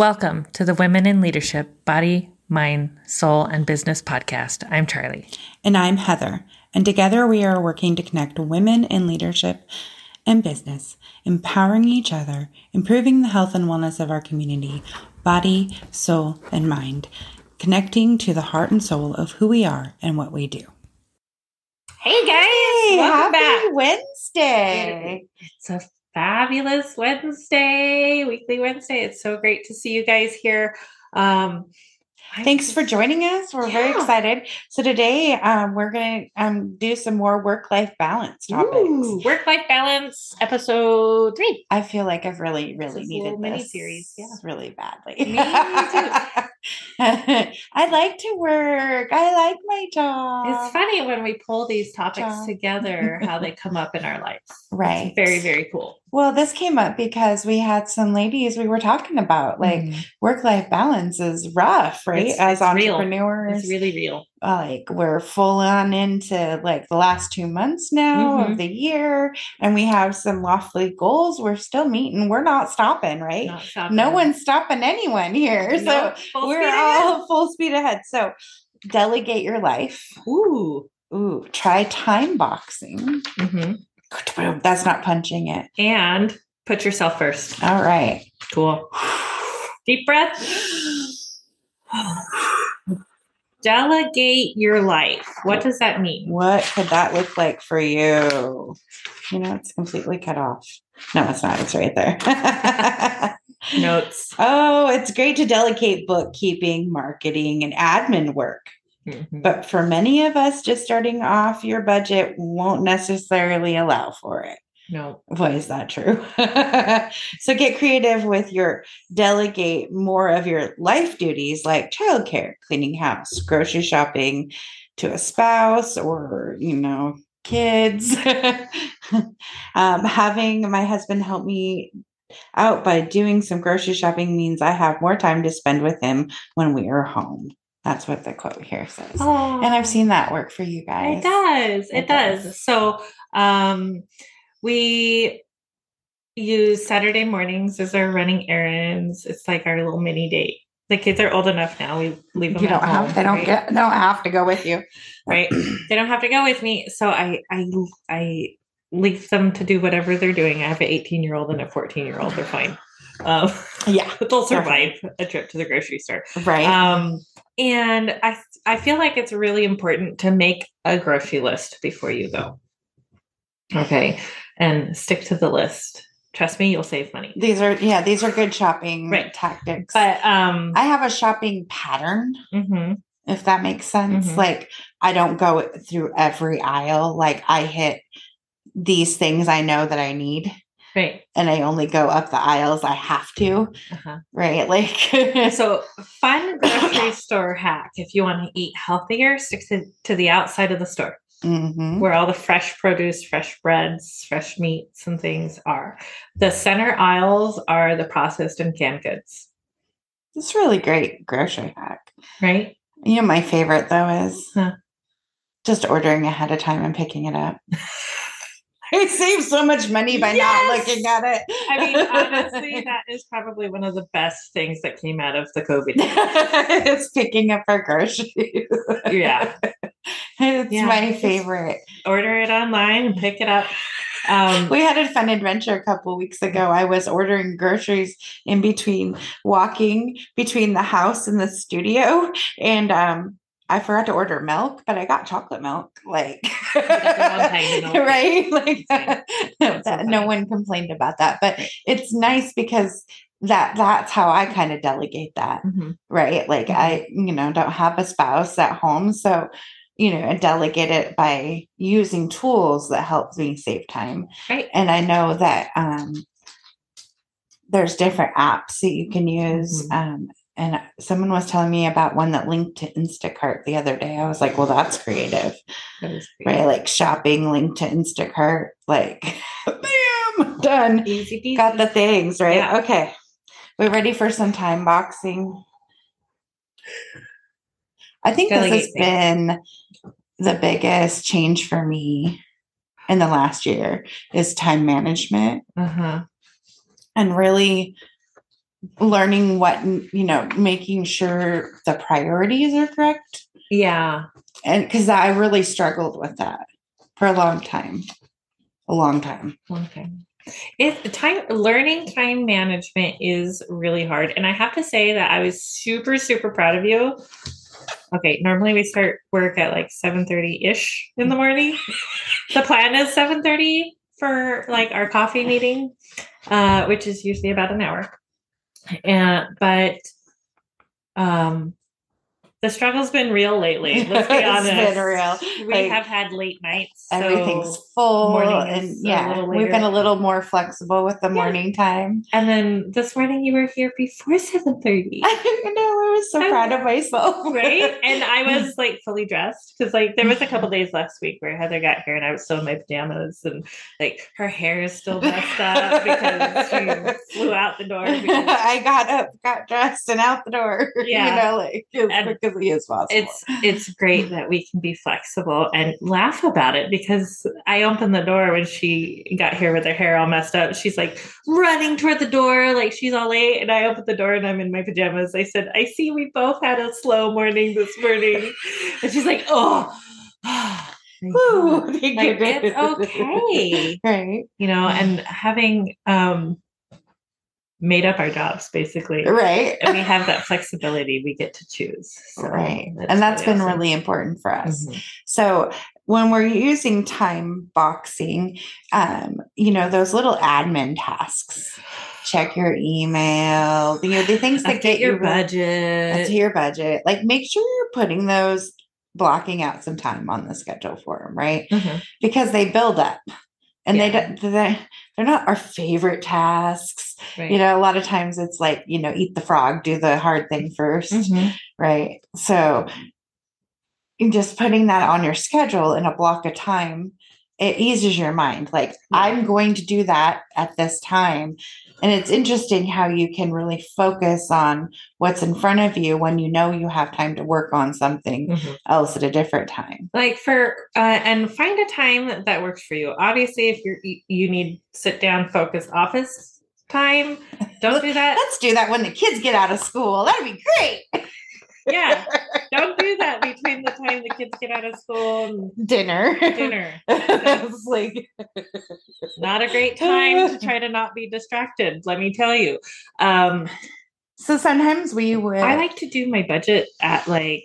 Welcome to the Women in Leadership Body, Mind, Soul, and Business podcast. I'm Charlie. And I'm Heather. And together we are working to connect women in leadership and business, empowering each other, improving the health and wellness of our community, body, soul, and mind, connecting to the heart and soul of who we are and what we do. Hey guys, Hey, welcome happy back. Wednesday. It's a fabulous Wednesday, weekly Wednesday. It's so great to see you guys here. Um, Thanks for joining us. We're very excited. So today um, we're going to um, do some more work-life balance topics. Ooh, work-life balance, episode three. I feel like I've really, really needed this mini-series, yeah. really badly. Me too. I like to work. I like my job. It's funny when we pull these topics Job. together, how they come up in our lives. Right. It's very, very cool. Well, this came up because we had some ladies we were talking about like Mhm. work life balance is rough, right? It's- As it's real. entrepreneurs, it's really real. like we're full on into like the last two months now Mhm. of the year, and we have some lofty goals. We're still meeting. We're not stopping, right? Not stopping. No one's stopping anyone here. So No, full we're speed ahead. all full speed ahead. So delegate your life. Ooh. Ooh, try time boxing. Mhm. That's not punching it. And put yourself first. All right. Cool. Deep breath. Delegate your life. What does that mean? What could that look like for you? You know, it's completely cut off. No, it's not. It's right there. Notes. oh, it's great to delegate bookkeeping, marketing, and admin work. Mhm. But for many of us, just starting off, your budget won't necessarily allow for it. No. Why is that true? so get creative with your delegate more of your life duties like childcare, cleaning house, grocery shopping to a spouse or, you know, kids. um, having my husband help me out by doing some grocery shopping means I have more time to spend with him when we are home. That's what the quote here says. Oh, And I've seen that work for you guys. It does. It, It does. does. So um we use Saturday mornings as our running errands. It's like our little mini date. The kids are old enough now. We leave them You don't home, have they don't right? get they don't have to go with you. right. They don't have to go with me. So I I I leave them to do whatever they're doing. I have an 18 year old and a 14 year old. They're fine. Um, Yeah. they'll survive a trip to the grocery store. Right. Um, and I I feel like it's really important to make a grocery list before you go. Okay, and stick to the list. Trust me, you'll save money. these are yeah, these are good shopping Right. tactics. But um, I have a shopping pattern, mhm, if that makes sense. Mhm. Like I don't go through every aisle. Like I hit these things I know that I need right. and I only go up the aisles I have to. Uh-huh. Right. Like So, fun grocery store hack if you want to eat healthier, stick to, to the outside of the store Mhm. where all the fresh produce, fresh breads, fresh meats, and things are. The center aisles are the processed and canned goods, It's really great grocery hack. right? You know, my favorite though is Huh. just ordering ahead of time and picking it up. I save so much money by Yes! not looking at it. I mean, honestly, that is probably one of the best things that came out of the COVID. it's picking up our groceries. yeah. it's Yeah. my favorite. Order it online and pick it up. Um, We had a fun adventure a couple weeks ago. I was ordering groceries in between walking between the house and the studio, and um, I forgot to order milk, but I got chocolate milk. Like, got the wrong kind of milk. right? Like that, no one complained about that, but it's nice because that that's how I kind of delegate that mhm. right? Like Mhm. I, you know, don't have a spouse at home, so you know, I delegate it by using tools that help me save time. Right. And I know that um, there's different apps that you can use. Mhm. Um, and someone was telling me about one that linked to Instacart the other day. I was like, well, that's creative, That right? Like shopping linked to Instacart, like, bam, done Easy peasy. got the things right Yeah. okay we're ready for some time boxing i think this has been the biggest change for me in the last year is time management uh-huh. and really learning what you know, making sure the priorities are correct. Yeah. And because I really struggled with that for a long time. A long time. Okay. If time learning time management is really hard. And I have to say that I was super, super proud of you. Okay, normally we start work at like 7:30-ish in the morning. the plan is 7:30 for like our coffee meeting, uh, which is usually about an hour. And but um the struggle's been real lately. Let's be honest. it's been real. We Like, have had late nights. so Everything's full, morning and yeah, we've been a little more flexible with the Yeah. morning time. And then this morning you were here before 7:30. I know I was so I proud of myself, right? And I was like fully dressed because like there was a couple days last week where Heather got here and I was still in my pajamas and like her hair is still messed up because she flew out the door. I got up, got dressed, and out the door. Yeah. you know, like And quickly as possible. it's it's great that we can be flexible and laugh about it because I opened the door when she got here with her hair all messed up. She's like running toward the door like she's all late, and I opened the door and I'm in my pajamas. I said, "I see we both had a slow morning this morning," and she's like, "Oh." thank Like, it's okay, right, you know, and having um made up our jobs basically, right, and we have that flexibility, we get to choose. So right, and that's been awesome. really important for us. Mhm. So when we're using time boxing, um, you know, those little admin tasks, check your email, you know, the things that get your you budget. to your budget. Like make sure you're putting those blocking out some time on the schedule for them, right? Mhm. Because they build up. And they don't they, they're not our favorite tasks. Right. You know, a lot of times it's like, you know, eat the frog, do the hard thing 1st Mhm. right? So just putting that on your schedule in a block of time, it eases your mind. Like, I'm going to do that at this time. And it's interesting how you can really focus on what's in front of you when you know you have time to work on something Mhm. else at a different time. Like for uh, and find a time that works for you. Obviously, if you're you, you need sit down focused office time, don't do that. Let's do that when the kids get out of school. That'd be great. yeah, don't do that between the time the kids get out of school Dinner. and dinner. it's like Not a great time to try to not be distracted. Let me tell you. Um, so sometimes we would I like to do my budget at like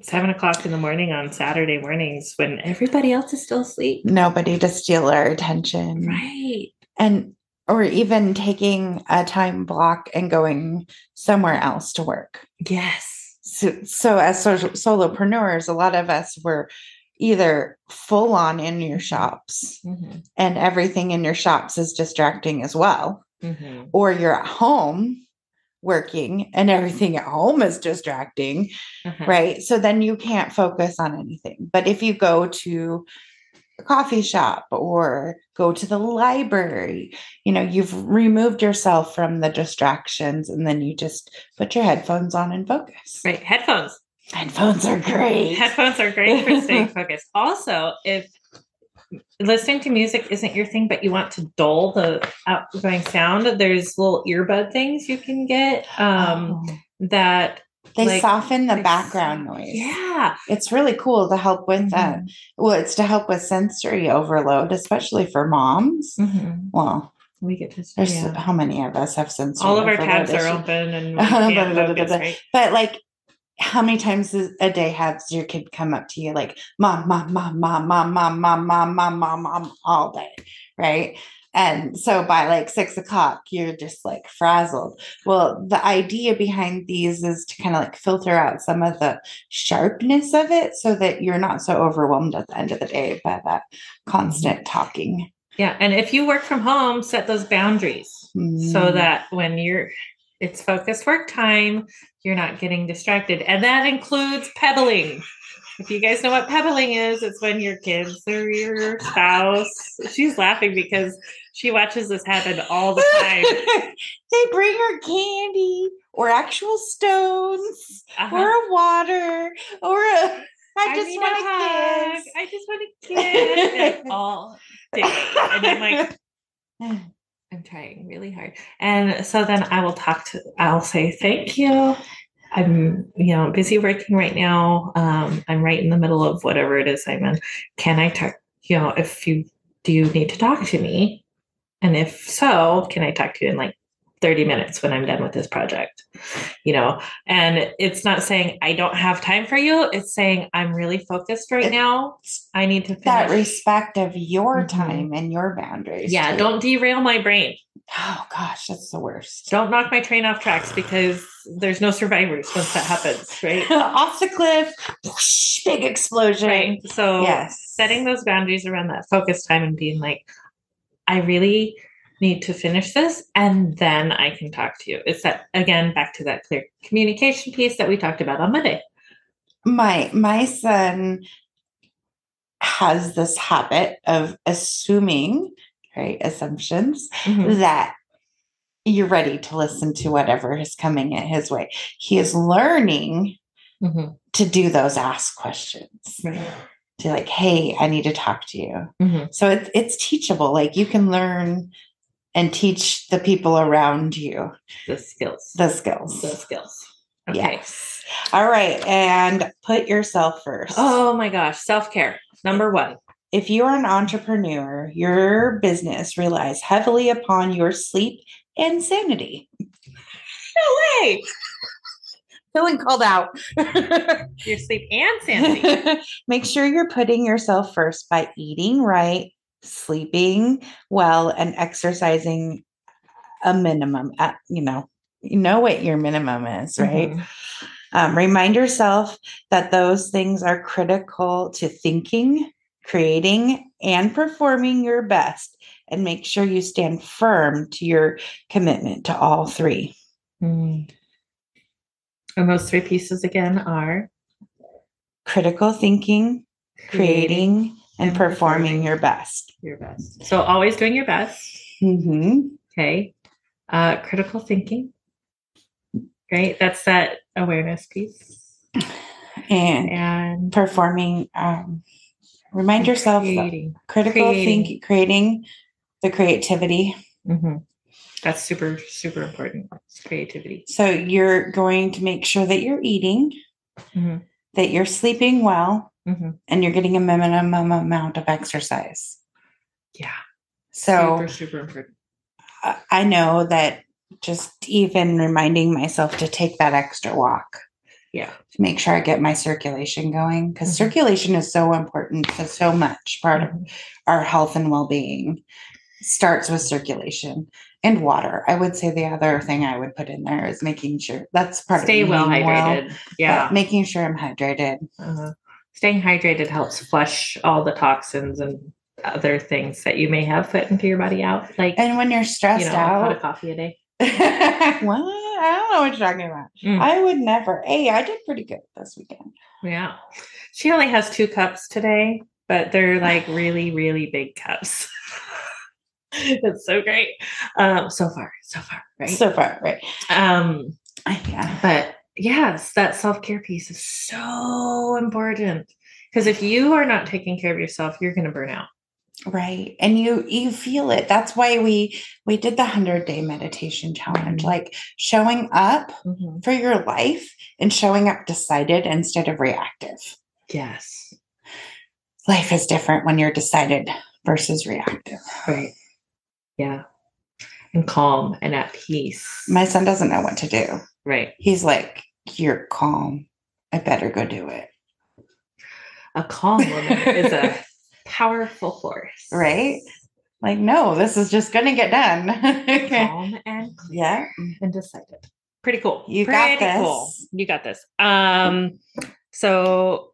seven o'clock in the morning on Saturday mornings when everybody else is still asleep. nobody to steal our attention. Right. and or even taking a time block and going somewhere else to work. Yes. So, so as social, solopreneurs, a lot of us were either full on in your shops Mm-hmm. and everything in your shops is distracting as well, Mm-hmm. or you're at home working and everything at home is distracting, Uh-huh. right? So then you can't focus on anything. But if you go to a coffee shop or go to the library, you know, you've removed yourself from the distractions and then you just put your headphones on and focus. Right. Headphones. Headphones are great. Headphones are great for staying focused. Also, if listening to music isn't your thing, but you want to dull the outgoing sound, there's little earbud things you can get um, Oh. that, they like, soften the they background noise. yeah. It's really cool to help with that. Mhm. Well, it's to help with sensory overload, especially for moms. Mhm. Well, We get to there's yeah. how many of us have sensory all of our tabs are open and focus, right? But like, how many times a day has your kid come up to you like, mom, mom, mom, mom, mom, mom, mom, mom, mom, mom, mom, all day, right? And so by like six o'clock, you're just like frazzled. Well, the idea behind these is to kind of like filter out some of the sharpness of it so that you're not so overwhelmed at the end of the day by that constant talking. Yeah. And if you work from home, set those boundaries. so Mm. that when you're it's focused work time you're not getting distracted and that includes pebbling if you guys know what pebbling is it's when your kids or your spouse she's laughing because she watches this happen all the time they bring her candy or actual stones Uh-huh. or a water or a I just want a to hug. kiss. I just want to kiss all day. And I'm like, I'm trying really hard. And so then I will talk to, I'll say, thank you. I'm, you know, busy working right now. Um, I'm right in the middle of whatever it is I'm in. Can I talk, you know, if you, do you need to talk to me? And if so, can I talk to you in like 30 minutes when I'm done with this project, you know, and it's not saying I don't have time for you. It's saying I'm really focused right It- now. I need to finish. That respect of your Mhm. time and your boundaries. yeah, too. don't derail my brain. Oh gosh, that's the worst. Don't knock my train off tracks because there's no survivors once that happens, right? Off the cliff, whoosh, big explosion. right. So Yes. setting those boundaries around that focus time and being like, I really need to finish this and then I can talk to you. It's that again back to that clear communication piece that we talked about on Monday. my my son has this habit of assuming right assumptions Mhm. that you're ready to listen to whatever is coming in his way he is learning Mhm. to do those ask questions Right. To like hey i need to talk to you Mhm. so it's it's teachable like you can learn and teach the people around you The skills. the skills The skills. Okay. yes all right and put yourself first Oh my gosh. Self care. Number one. If you are an entrepreneur, your business relies heavily upon your sleep and sanity. No way. Feeling called out. Your sleep and sanity. Make sure you're putting yourself first by eating right, sleeping well, and exercising a minimum. At, you know, you know what your minimum is, right? Mhm. Um, remind yourself that those things are critical to thinking, creating, and performing your best. And make sure you stand firm to your commitment to all three. Mm. And those three pieces again are Critical thinking, creating, and and performing performing. your best. your best. So always doing your best. hmm Okay. Uh, critical thinking. Right. That's that awareness piece. And And performing, um, remind yourself creating. critical creating. thinking, creating the creativity. Mhm. That's super, super important. It's creativity. So you're going to make sure that you're eating, Mhm. that you're sleeping well, Mhm. and you're getting a minimum amount of exercise. Yeah. So super, super important. I- know that just even reminding myself to take that extra walk Yeah. to make sure I get my circulation going because Mhm. circulation is so important to so much part of Mhm. our health and well-being starts with circulation and water. I would say the other thing I would put in there is making sure that's part of Stay of well hydrated. but yeah. making sure I'm hydrated. Uh-huh. Staying hydrated helps flush all the toxins and other things that you may have put into your body out, like And when you're stressed you know, a pot of coffee a day. what? I don't know what you're talking about. Mm. I would never. Hey, I did pretty good this weekend. Yeah. She only has two cups today, but they're like really, really big cups. it's so great. Um, so far, so far, right? So far, right? um, Yeah. but yes, that self-care piece is so important. Because if you are not taking care of yourself, you're gonna burn out. Right. And you you feel it. That's why we we did the 100 day meditation challenge. Mhm. Like showing up for your life and showing up decided instead of reactive. Yes. Life is different when you're decided versus reactive. Right. Yeah. And calm and at peace. My son doesn't know what to do. right. He's like, "You're calm. I better go do it." A calm woman is a powerful force. Right? Like, "No, this is just going to get done." okay. Calm and clear Yeah. and decided. Pretty cool. You got Pretty cool. this. You got this. Um, so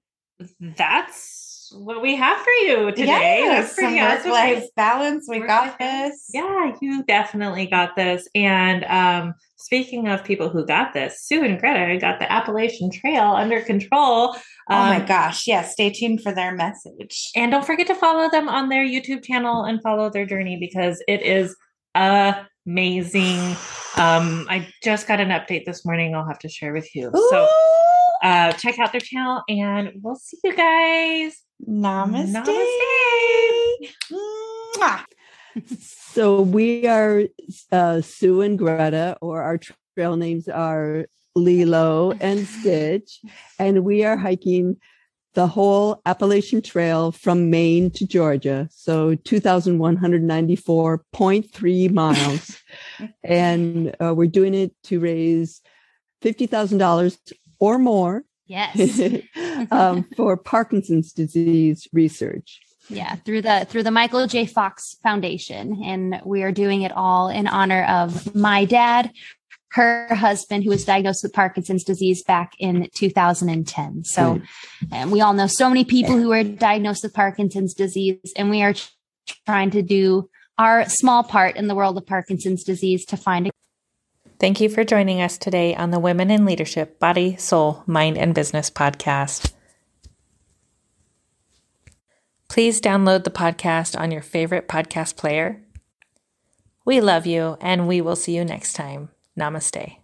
that's what we have for you today. Yes, That's work-life balance. We got this. Yeah, you definitely got this. And um, speaking of people who got this, Sue and Greta got the Appalachian Trail under control. Oh my Um, gosh. Yeah. Stay tuned for their message. And don't forget to follow them on their YouTube channel and follow their journey because it is amazing. Um, I just got an update this morning. I'll have to share with you. So uh, check out their channel and we'll see you guys. Namaste. Namaste. So we are uh, Sue and Greta, or our trail names are Lilo and Stitch, and we are hiking the whole Appalachian Trail from Maine to Georgia. So 2,194.3 miles. and uh, we're doing it to raise $50,000 or more. Yes. um, for Parkinson's disease research. Yeah, through the through the Michael J. Fox Foundation, and we are doing it all in honor of my dad, her husband, who was diagnosed with Parkinson's disease back in 2010. So, and we all know so many people who are diagnosed with Parkinson's disease, and we are trying to do our small part in the world of Parkinson's disease to find a Thank you for joining us today on the Women in Leadership Body, Soul, Mind, and Business podcast. Please download the podcast on your favorite podcast player. We love you, and we will see you next time. Namaste.